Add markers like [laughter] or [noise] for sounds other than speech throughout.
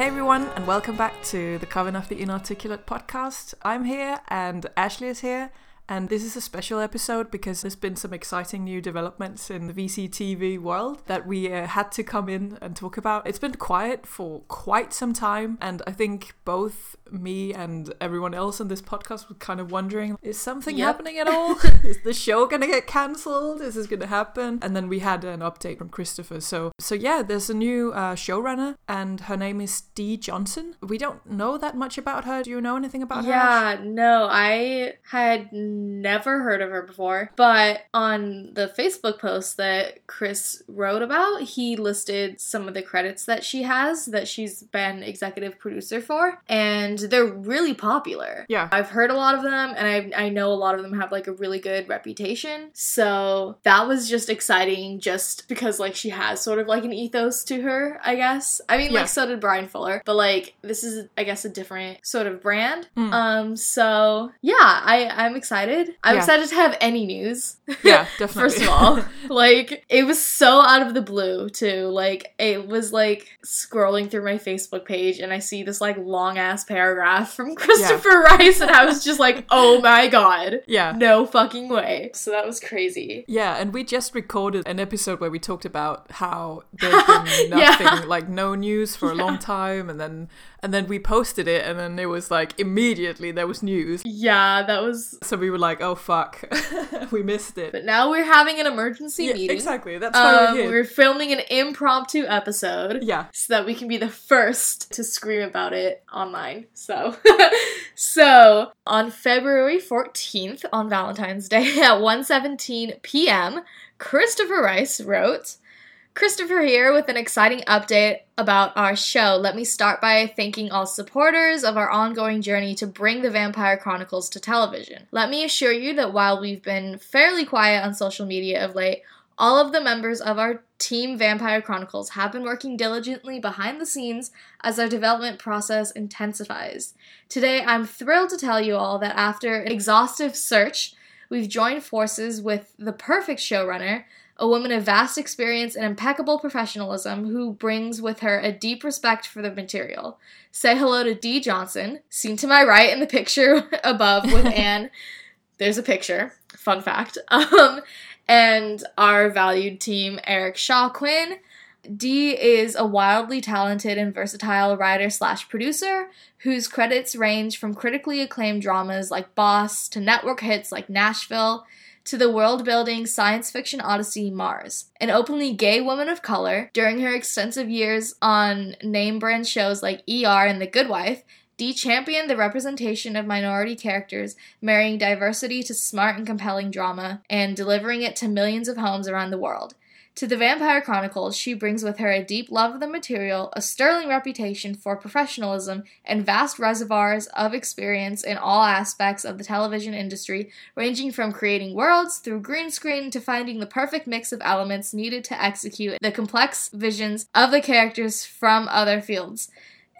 Hey everyone, and welcome back to the Coven of the Inarticulate podcast. I'm here, and Ashley is here, and this is a special episode because there's been some exciting new developments in the VCTV world that we uh, had to come in and talk about. It's been quiet for quite some time, and I think both me and everyone else on this podcast were kind of wondering is something Yep. happening at all? [laughs] is the show gonna get cancelled? Is this gonna happen? And then we had an update from Christopher. So, so yeah, there's a new uh, showrunner, and her name is Dee Johnson. We don't know that much about her. Do you know anything about her? Yeah, no, I had never heard of her before. But on the Facebook post that Chris wrote about, he listed some of the credits that she has that she's been executive producer for. And they're really popular. Yeah. I've heard a lot of them, and I, I know a lot of them have like a really good reputation. So that was just exciting just because like she has sort of like an ethos to her, I guess. I mean, Yeah. like so did Bryan Fuller, but like this is, I guess, a different sort of brand. Mm. Um, so yeah, I I'm excited. I'm Yeah. excited to have any news. [laughs] Yeah, definitely. First of all, [laughs] like it was so out of the blue too. Like it was like scrolling through my Facebook page and I see this like long ass paragraph from [laughs] Christopher Rice and I was just like, "Oh my god. yeah. No fucking way." So that was crazy. Yeah, and we just recorded an episode where we talked about how there's been Yeah. nothing, like no news for a long time, and then and then we posted it, and then it was like immediately there was news. Yeah, that was So we were like, oh fuck, [laughs] we missed it. but now we're having an emergency Yeah, meeting. exactly. That's why Um, we're here. we're filming an impromptu episode. Yeah, so that we can be the first to scream about it online. So, [laughs] so on February 14th, on Valentine's Day [laughs] at 1:17 p.m., Christopher Rice wrote, Christopher here with an exciting update about our show. Let me start by thanking all supporters of our ongoing journey to bring the Vampire Chronicles to television. Let me assure you that while we've been fairly quiet on social media of late, all of the members of our Team Vampire Chronicles have been working diligently behind the scenes as our development process intensifies. Today, I'm thrilled to tell you all that after an exhaustive search, we've joined forces with the perfect showrunner, a woman of vast experience and impeccable professionalism who brings with her a deep respect for the material. Say hello to Dee Johnson, seen to my right in the picture [laughs] above with [laughs] Anne. There's a picture. Fun fact. [laughs] Um, and our valued team, Eric Shaw Quinn. Dee is a wildly talented and versatile writer slash producer whose credits range from critically acclaimed dramas like Boss to network hits like Nashville to the world building science fiction odyssey Mars. An openly gay woman of color, during her extensive years on name brand shows like ER and The Good Wife, Dee championed the representation of minority characters, marrying diversity to smart and compelling drama, and delivering it to millions of homes around the world. To the Vampire Chronicles, she brings with her a deep love of the material, a sterling reputation for professionalism, and vast reservoirs of experience in all aspects of the television industry, ranging from creating worlds through green screen to finding the perfect mix of elements needed to execute the complex visions of the characters from other fields.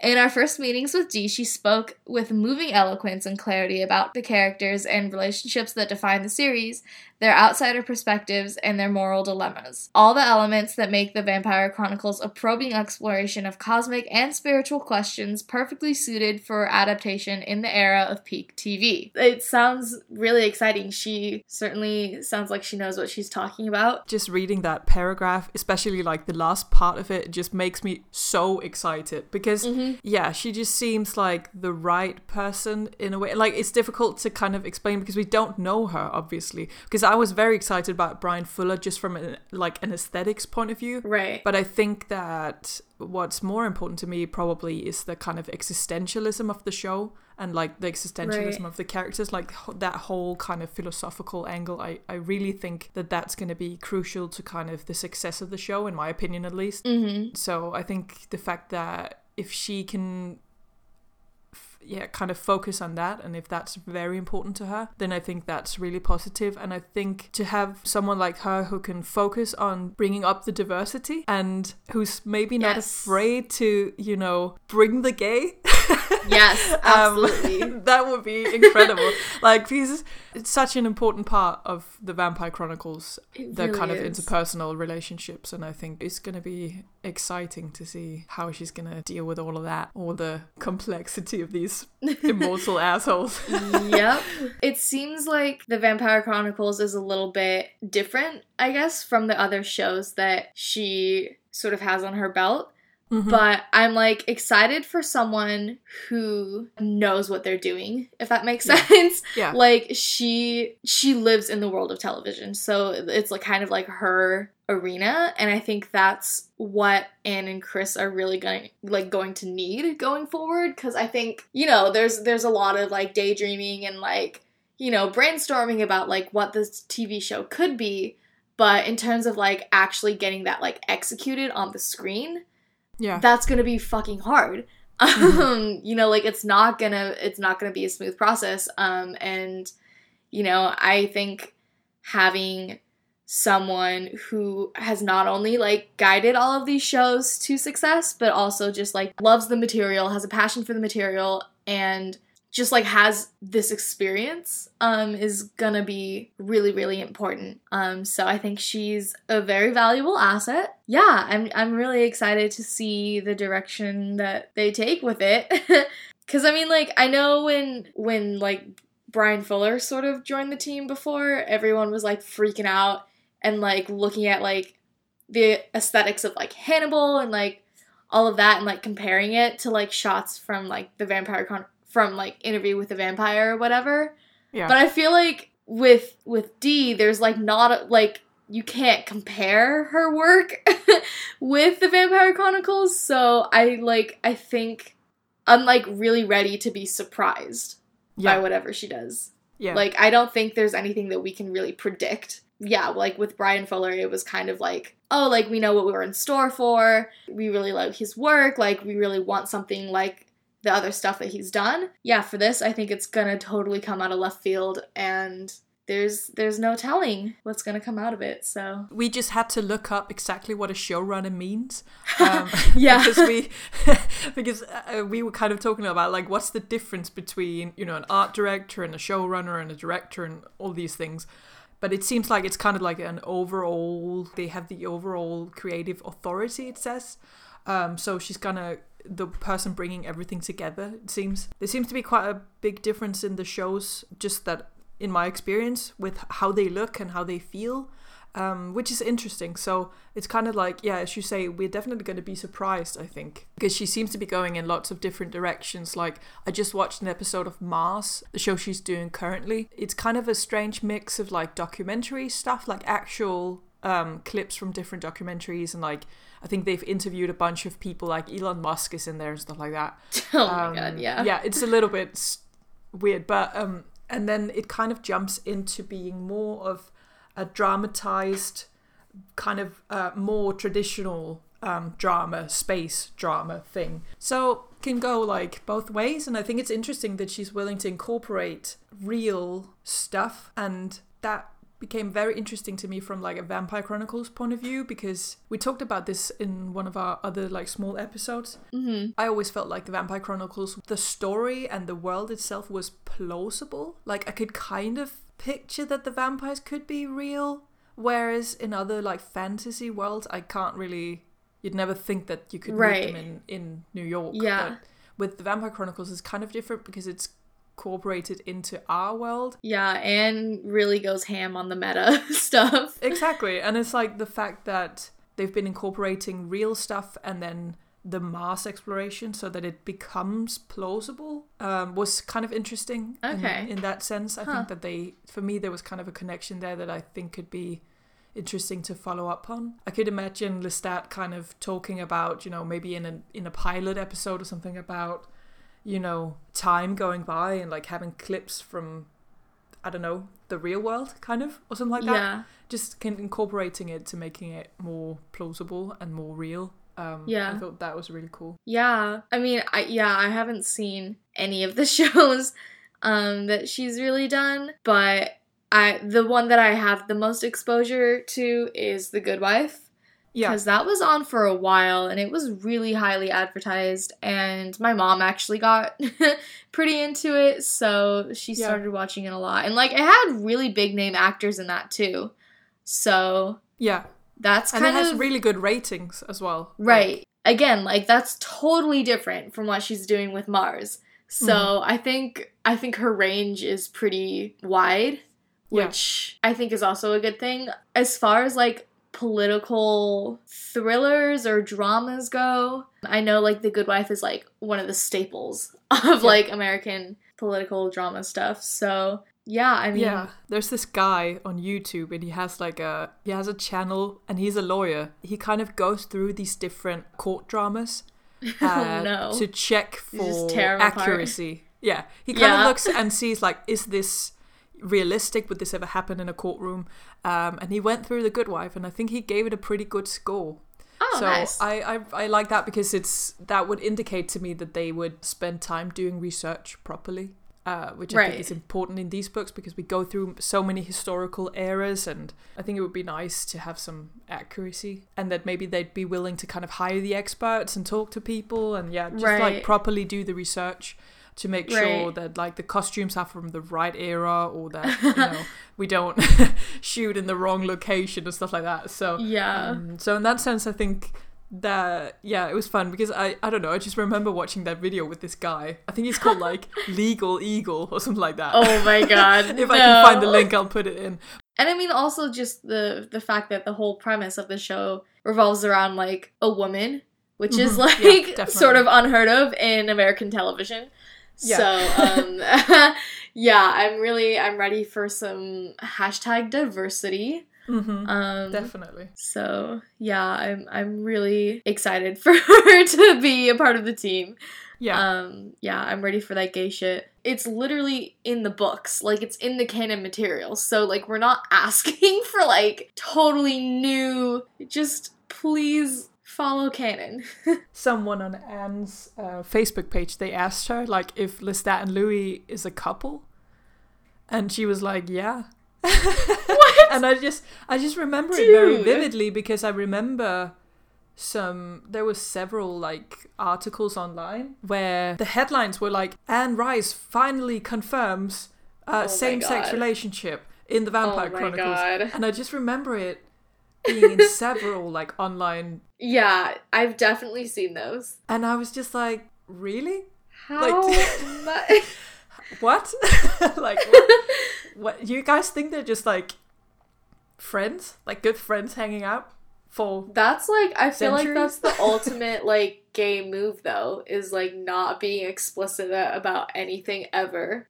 In our first meetings with Dee, she spoke with moving eloquence and clarity about the characters and relationships that define the series, their outsider perspectives, and their moral dilemmas. All the elements that make the Vampire Chronicles a probing exploration of cosmic and spiritual questions perfectly suited for adaptation in the era of peak TV. It sounds really exciting. She certainly sounds like she knows what she's talking about. just reading that paragraph, especially like the last part of it, just makes me so excited because mm-hmm. yeah, she just seems like the right person in a way. Like it's difficult to kind of explain because we don't know her obviously. Because I was very excited about Bryan Fuller just from an, like an aesthetics point of view. Right. But I think that what's more important to me probably is the kind of existentialism of the show and like the existentialism Right. of the characters, like that whole kind of philosophical angle. I, I really think that that's going to be crucial to kind of the success of the show, in my opinion at least. Mm-hmm. So I think the fact that if she can yeah kind of focus on that and if that's very important to her then i think that's really positive and i think to have someone like her who can focus on bringing up the diversity and who's maybe not Yes. afraid to you know bring the gay [laughs] Yes, [laughs] Um, absolutely. [laughs] that would be incredible. [laughs] like because it's such an important part of the Vampire Chronicles, It the kind of interpersonal relationships, and I think it's going to be exciting to see how she's going to deal with all of that, all the complexity of these immortal assholes. yep. It seems like the Vampire Chronicles is a little bit different, I guess, from the other shows that she sort of has on her belt. Mhm. But I'm like excited for someone who knows what they're doing, if that makes Yeah. sense. [laughs] yeah, Like she she lives in the world of television. So it's like kind of like her arena and I think that's what Anne and Chris are really going like going to need going forward cuz I think, you know, there's there's a lot of like daydreaming and like, you know, brainstorming about like what this TV show could be, but in terms of like actually getting that like executed on the screen, yeah, that's gonna be fucking hard. [laughs] Um you know like it's not gonna it's not gonna be a smooth process. Um and you know i think having someone who has not only like guided all of these shows to success but also just like loves the material has a passion for the material and just like has this experience um is gonna be really really important. Um so i think she's a very valuable asset. Yeah i'm i'm really excited to see the direction that they take with it. [laughs] Cuz i mean like i know when when like bryan fuller sort of joined the team before everyone was like freaking out and like looking at like the aesthetics of like hannibal and like all of that and like comparing it to like shots from like the vampire con- from like interview with the vampire or whatever. Yeah. but i feel like with with dee there's like not a, like you can't compare her work [laughs] with the vampire chronicles. So i like i think i'm like really ready to be surprised yeah, by whatever she does. Yeah. like i don't think there's anything that we can really predict. Yeah like with bryan fuller it was kind of like oh like we know what we were in store for. We really love his work. Like we really want something like the other stuff that he's done yeah for this i think it's gonna totally come out of left field and there's there's no telling what's gonna come out of it so we just had to look up exactly what a showrunner means. [laughs] Um, Yeah. [laughs] because we [laughs] because uh, we were kind of talking about like what's the difference between you know an art director and a showrunner and a director and all these things. But it seems like it's kind of like an overall. They have the overall creative authority. It says. Um, so she's gonna the person bringing everything together. It seems there seems to be quite a big difference in the shows. Just that in my experience with how they look and how they feel um, which is interesting. So it's kind of like, yeah, as you say, we're definitely going to be surprised, I think, because she seems to be going in lots of different directions. Like, I just watched an episode of Mars, the show she's doing currently. It's kind of a strange mix of like documentary stuff, like actual um, clips from different documentaries, and like, I think they've interviewed a bunch of people, like Elon Musk is in there and stuff like that. [laughs] oh Um, my god yeah Yeah, it's a little bit weird, but um, and then it kind of jumps into being more of a dramatized, kind of uh, more traditional um, drama, space drama thing. So can go like both ways, and I think it's interesting that she's willing to incorporate real stuff, and that became very interesting to me from like a vampire chronicles point of view because we talked about this in one of our other like small episodes mm-hmm. I always felt like the Vampire Chronicles, the story and the world itself was plausible. Like I could kind of picture that the vampires could be real, whereas in other like fantasy worlds, I can't really. You'd never think that you could meet them in in New York. Yeah. But with the Vampire Chronicles, it's kind of different because it's incorporated into our world. yeah and really goes ham on the meta [laughs] stuff Exactly. And it's like the fact that they've been incorporating real stuff and then the Mars exploration so that it becomes plausible um, was kind of interesting. in- Okay. In, that sense, I Huh. think that they, for me, there was kind of a connection there that I think could be interesting to follow up on. I could imagine Lestat kind of talking about, you know, maybe in a in a pilot episode or something about, you know, time going by and like having clips from, I don't know, the real world, kind of, or something like that yeah just kind of incorporating it to making it more plausible and more real. Um, Yeah. I thought that was really cool. Yeah, I mean, I yeah, I haven't seen any of the [laughs] shows um that she's really done, but I the one that I have the most exposure to is The Good Wife. Yeah. because that was on for a while and it was really highly advertised and my mom actually got [laughs] pretty into it so she Yeah. started watching it a lot and like it had really big name actors in that too so Yeah. that's And kind it has of really good ratings as well. right again like that's totally different from what she's doing with mars so Mm-hmm. i think i think her range is pretty wide Yeah. which i think is also a good thing as far as like political thrillers or dramas go i know like the good wife is like one of the staples [laughs] of Yeah. like american political drama stuff so yeah i mean yeah, there's this guy on YouTube, and he has like a he has a channel, and he's a lawyer. He kind of goes through these different court dramas [laughs] uh, oh no to check for 'em apart. accuracy. Yeah, he kind Yeah. of looks and sees like, is this realistic? Would this ever happen in a courtroom? Um, and he went through The Good Wife, and I think he gave it a pretty good score. oh so nice I, I I like that because it's that would indicate to me that they would spend time doing research properly. Uh, which I Right. think is important in these books because we go through so many historical eras, and I think it would be nice to have some accuracy, and that maybe they'd be willing to kind of hire the experts and talk to people, and yeah, just Right. like properly do the research to make sure Right. that like the costumes are from the right era, or that [laughs] you know we don't [laughs] shoot in the wrong location and stuff like that. So yeah um, so in that sense, I think that yeah, it was fun because I I don't know. I just remember watching that video with this guy. I think he's called [laughs] like Legal Eagle or something like that. oh my god if I can find the link, I'll put it in. And I mean also just the the fact that the whole premise of the show revolves around like a woman, which is Mhm. like Yeah, sort of unheard of in American television. Yeah. So um [laughs] yeah, I'm really I'm ready for some hashtag diversity. hmm Um Definitely. so yeah, I'm I'm really excited [laughs] for her to be a part of the team. Yeah. Um, yeah, I'm ready for that gay shit. It's literally in the books, like it's in the canon material. So like we're not [laughs] asking for like totally new. Just please follow canon. [laughs] Someone on Anne's uh, Facebook page, they asked her like if Lestat and Louis is a couple, and she was like, "Yeah." [laughs] what? and I just I just remember it very vividly because I remember some there was several like articles online where the headlines were like Anne Rice finally confirms Oh uh, my same sex relationship in the Oh Vampire my Chronicles. god. And I just remember it being in several like online Yeah, I've definitely seen those. and I was just like, really? How Like- [laughs] much? What? [laughs] like what? [laughs] what you guys think they're just like friends? Like good friends hanging out for That's like I feel like that's the ultimate like gay move though is like not being explicit about anything ever.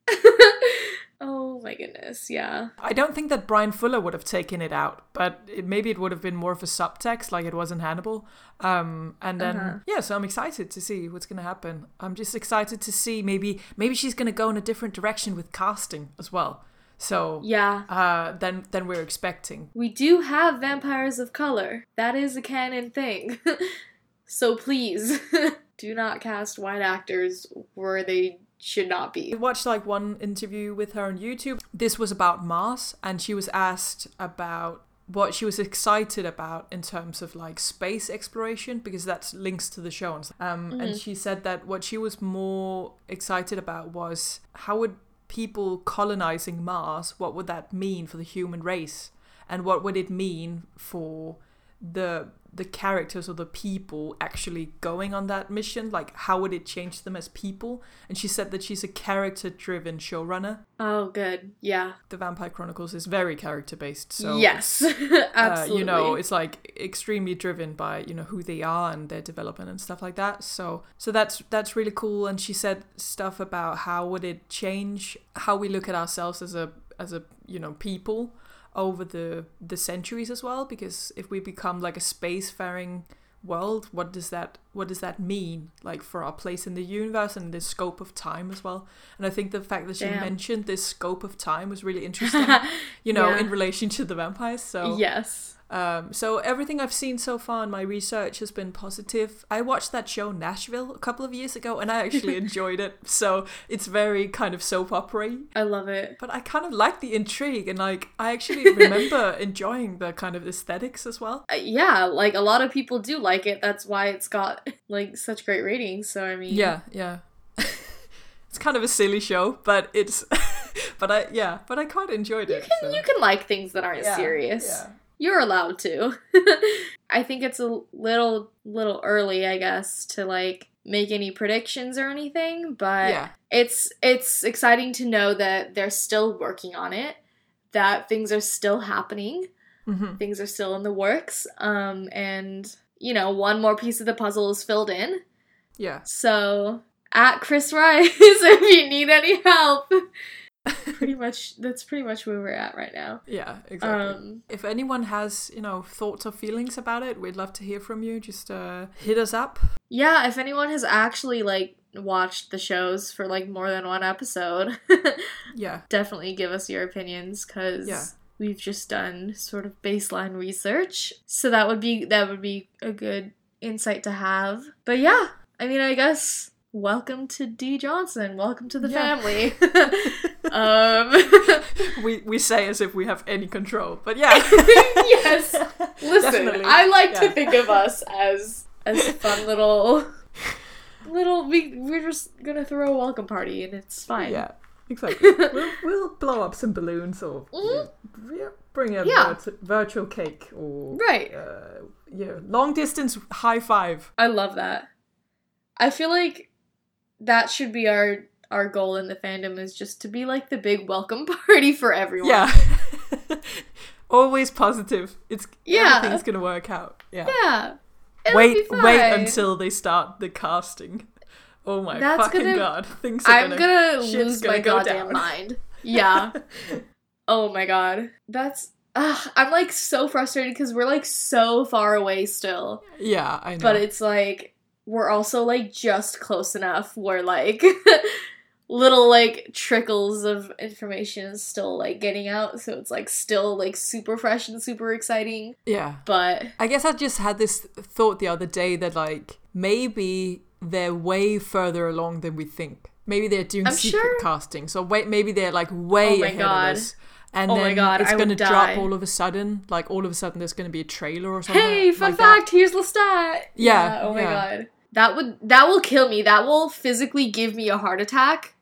Oh my goodness, yeah. I don't think that Bryan Fuller would have taken it out, but it, maybe it would have been more of a subtext like it was in Hannibal. Um, and then Uh-huh. yeah, so I'm excited to see what's gonna happen. I'm just excited to see maybe maybe she's gonna go in a different direction with casting as well. So Yeah. uh, than than we're expecting. We do have vampires of color. That is a canon thing. [laughs] so please [laughs] do not cast white actors where they should not be. I watched like one interview with her on YouTube. This was about Mars, and she was asked about what she was excited about in terms of like space exploration because that links to the show. Um, And she said that what she was more excited about was how would people colonizing Mars, what would that mean for the human race, and what would it mean for the the characters or the people actually going on that mission like how would it change them as people and she said that she's a character driven showrunner Oh, good. Yeah. the vampire chronicles is very character based so yes. [laughs] uh, Absolutely. you know it's like extremely driven by you know who they are and their development and stuff like that so so that's that's really cool and she said stuff about how would it change how we look at ourselves as a as a you know people over the the centuries as well because if we become like a spacefaring world what does that what does that mean like for our place in the universe and the scope of time as well and i think the fact that she Damn. mentioned this scope of time was really interesting [laughs] you know Yeah. in relation to the vampires so yes. um, so everything I've seen so far in my research has been positive. I watched that show Nashville a couple of years ago, and I actually [laughs] enjoyed it. So it's very kind of soap opera I love it. but I kind of like the intrigue, and like I actually [laughs] remember enjoying the kind of aesthetics as well. Uh, yeah, like a lot of people do like it. That's why it's got like such great ratings. So I mean, Yeah, yeah. [laughs] it's kind of a silly show, but it's, [laughs] but I yeah, but I quite enjoyed it. so. you can like things that aren't Yeah, serious. yeah. You're allowed to. [laughs] I think it's a little little early, I guess, to like make any predictions or anything, but Yeah, it's it's exciting to know that they're still working on it, that things are still happening, hmm things are still in the works, um, and you know, one more piece of the puzzle is filled in. yeah. So at Chris Rice, [laughs] if you need any help, [laughs] pretty much that's pretty much where we're at right now. Yeah, exactly. Um, if anyone has, you know, thoughts or feelings about it, we'd love to hear from you. Just uh, hit us up. yeah, if anyone has actually like watched the shows for like more than one episode, [laughs] Yeah, definitely give us your opinions because Yeah. We've just done sort of baseline research. So that would be that would be a good insight to have. But yeah, I mean, I guess welcome to Dee Johnson. Welcome to the Yeah. family. [laughs] um, [laughs] we we say as if we have any control, but [laughs] yeah. yes. Listen, Definitely. I like to think of us as as fun little little. We we're just gonna throw a welcome party and it's fine. Yeah, exactly. [laughs] we'll, we'll blow up some balloons or Mhm. yeah, bring a Yeah. virtu- virtual cake or Right. uh, yeah, long distance high five. I love that. I feel like that should be our our goal in the fandom is just to be like the big welcome [laughs] party for everyone. Yeah. [laughs] Always positive. It's Yeah. everything's gonna work out. Yeah. Yeah. It'll wait, wait until they start the casting. Oh my That's fucking gonna- god! [laughs] Things are I'm gonna. gonna lose gonna my go goddamn down. mind. [laughs] Yeah. oh my god. That's ugh, I'm like so frustrated because we're like so far away still. Yeah, I know. But it's like we're also like just close enough where like [laughs] little like trickles of information is still like getting out. So it's like still like super fresh and super exciting. yeah. But I guess I just had this thought the other day that like maybe they're way further along than we think. Maybe they're doing I'm secret sure- casting, so wait, maybe they're like way Oh my ahead God. of us. And Oh my then God, it's I gonna drop all of a sudden. Like all of a sudden, there's gonna be a trailer or something. hey, fun like that. fact, here's Lestat. Yeah, Oh my yeah. god. That would that will kill me. That will physically give me a heart attack.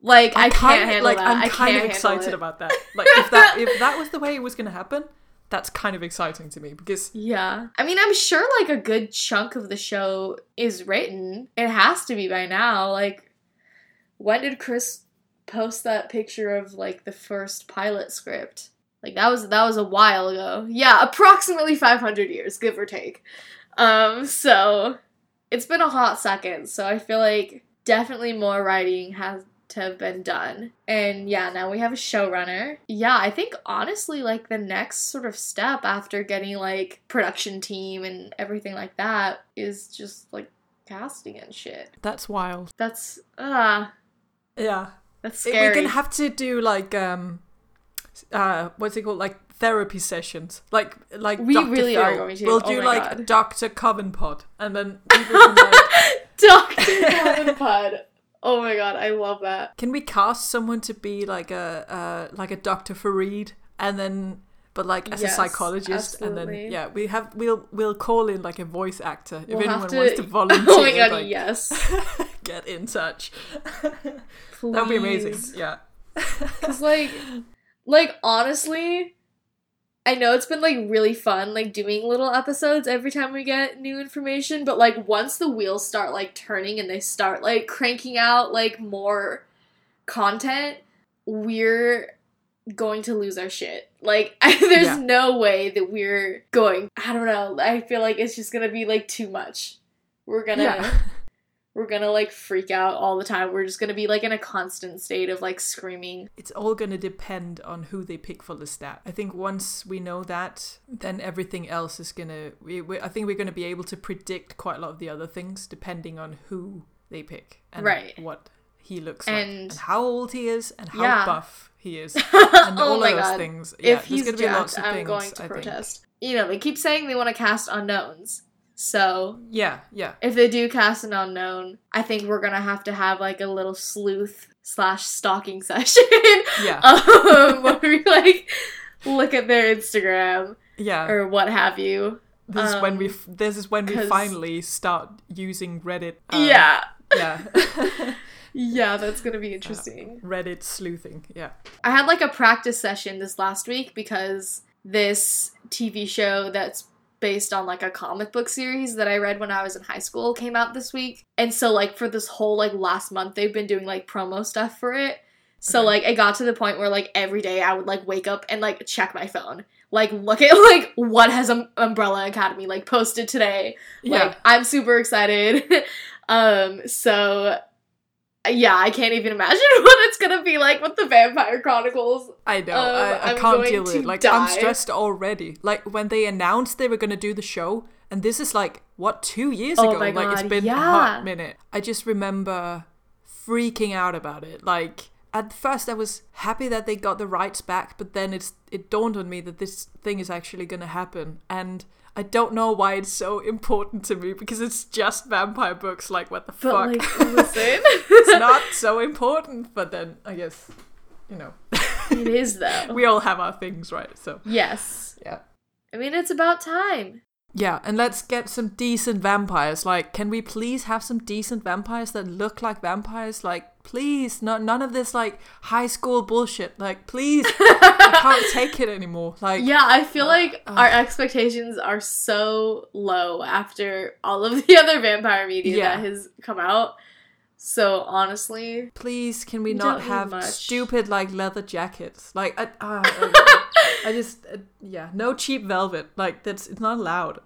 Like I I'm can't kind of handle like that. I'm I kind of excited it. about that. Like if that if that was the way it was gonna happen, that's kind of exciting to me because Yeah. I mean, I'm sure like a good chunk of the show is written. It has to be by now. Like when did Chris post that picture of like the first pilot script? Like that was that was a while ago. Yeah, approximately 500 years, give or take. Um so it's been a hot second, so I feel like definitely more writing has to have been done. And yeah, now we have a showrunner. Yeah, I think honestly, like the next sort of step after getting like production team and everything like that is just like casting and shit. that's wild. That's ah, Yeah. that's scary. We can have to do like um uh what's it called like therapy sessions like like We Dr. really Phil. are going to. we'll Oh do like God. Dr. Coven pod and then people [laughs] can like Doctor Coven Pod. Oh my god, I love that. can we cast someone to be like a uh like a Dr. Farid and then but like as Yes, a psychologist and then yeah we have we'll we'll call in like a voice actor if We'll anyone to- wants to volunteer [laughs] Oh my god, like, yes. [laughs] get in touch [laughs] that'd be amazing yeah Cause like, like honestly, I know it's been like really fun, like doing little episodes every time we get new information. But like once the wheels start like turning and they start like cranking out like more content, we're going to lose our shit. Like [laughs] there's Yeah. no way that we're going. I don't know. I feel like it's just gonna be like too much. We're gonna yeah [laughs] we're gonna like freak out all the time. We're just gonna be like in a constant state of like screaming. It's all to depend on who they pick for Lestat. I think once we know that, then everything else is to. We, we, I think we're to be able to predict quite a lot of the other things depending on who they pick and Right. what he looks like And- and how old he is and how Yeah. buff he is [laughs] and oh all my of those god. things. Yeah, if there's he's gonna be lots jacked, of I'm things, going to I think. protest. You know, they keep saying they want to cast unknowns. So Yeah, yeah. if they do cast an unknown, I think we're gonna have to have like a little sleuth slash stalking [laughs] session. Yeah. [laughs] um, where we like look at their Instagram Yeah. or what have you. this is when we um, f- this is when we finally start using Reddit. uh, yeah. [laughs] Yeah. Yeah, that's gonna be interesting. Reddit sleuthing. Yeah. I had like a practice session this last week because this TV show that's based on like a comic book series that I read when I was in high school came out this week. And so like for this whole like last month they've been doing like promo stuff for it. So Okay. like it got to the point where like every day I would like wake up and like check my phone. Like look at [laughs] like what has um, Umbrella Academy like posted today. Yeah. Like I'm super excited. [laughs] um so yeah, I can't even imagine [laughs] what it's gonna be like with the Vampire Chronicles. I know. Um, I, I I'm can't deal with it. Like I'm stressed already. Like when they announced they were gonna do the show, and this is like what two years Oh ago. my like it's God, been a yeah. hot minute. I just remember freaking out about it. Like at first I was happy that they got the rights back, but then it's it dawned on me that this thing is actually gonna happen, and I don't know why it's so important to me because it's just vampire books. Like what the But fuck? like [laughs] listen. it's not so important. But then I guess you know [laughs] it is though. we all have our things, right? So Yes. yeah. I mean it's about time. Yeah, and let's get some decent vampires. Like, can we please have some decent vampires that look like vampires? Like, please, no, none of this like high school bullshit. Like, please, [laughs] I can't take it anymore. Like, Yeah, I feel like uh. our expectations are so low after all of [laughs] the other vampire media Yeah. that has come out. So honestly, please, can we not have stupid like leather jackets? Like, I, uh, I, [laughs] I just, uh, yeah, no cheap velvet. Like, that's it's not allowed.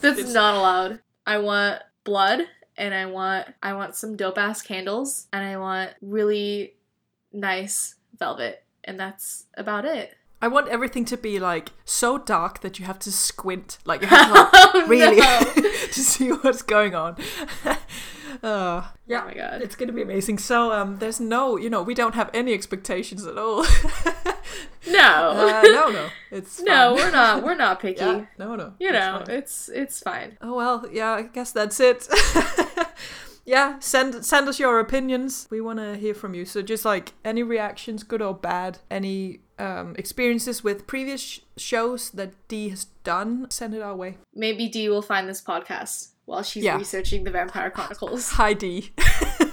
that's It's- not allowed. I want blood and I want I want some dope ass candles and I want really nice velvet and that's about it. I want everything to be like so dark that you have to squint, like you have to like, [laughs] Oh, really [laughs] to see what's going on. [laughs] uh, yeah, Oh my god. it's gonna be amazing. So um, there's no, you know, we don't have any expectations at all. [laughs] No. uh, no, no, it's no, we're not we're not [laughs] picky. Yeah, no, no. You know, fine. it's it's fine. Oh well, yeah, I guess that's it. [laughs] yeah, send send us your opinions. We want to hear from you. So just like any reactions, good or bad, any um, experiences with previous sh- shows that Dee has done, send it our way. Maybe Dee will find this podcast while she's Yeah. researching the Vampire Chronicles. [laughs] Hi Dee. [laughs]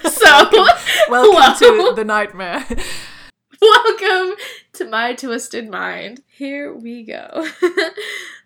So, Welcome hello. to the nightmare. [laughs] welcome to my twisted mind. Here we go.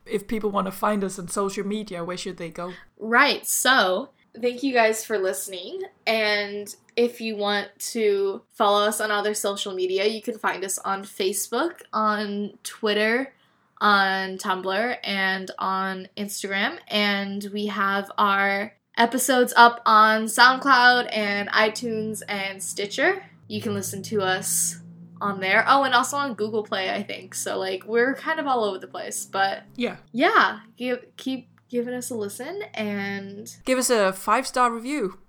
if people want to find us on social media, where should they go? right, so thank you guys for listening. And if you want to follow us on other social media, you can find us on Facebook, on Twitter, on Tumblr, and on Instagram. And we have our episodes up on SoundCloud and iTunes and Stitcher. You can listen to us on there. Oh, and also on Google Play, I think. So like we're kind of all over the place, but Yeah. yeah, give keep giving us a listen and Give us a five star review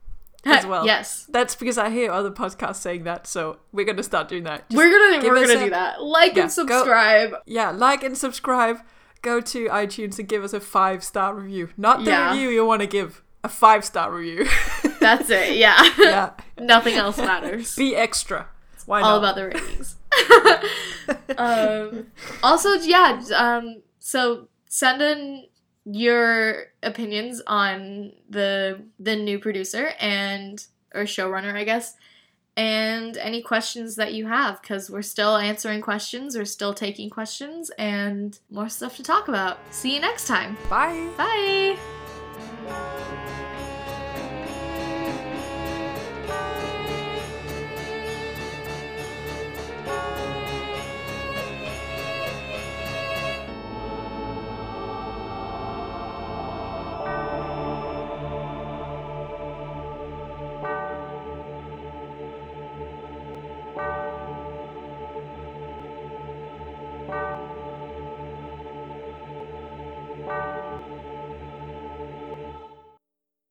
as [laughs] well. yes. That's because I hear other podcasts saying that, so we're gonna start doing that. Just we're gonna we're gonna a- do that. Like Yeah, and go- subscribe. yeah, like and subscribe. Go to iTunes and give us a five star review. Not the Yeah. review you want to give, a five star review. [laughs] That's it. Yeah. [laughs] yeah, Nothing else matters. be extra. Why All not? about the ratings. um, also, yeah. Um, so send in your opinions on the the new producer and or showrunner, I guess, and any questions that you have because we're still answering questions, we're still taking questions, and more stuff to talk about. See you next time. Bye. Bye.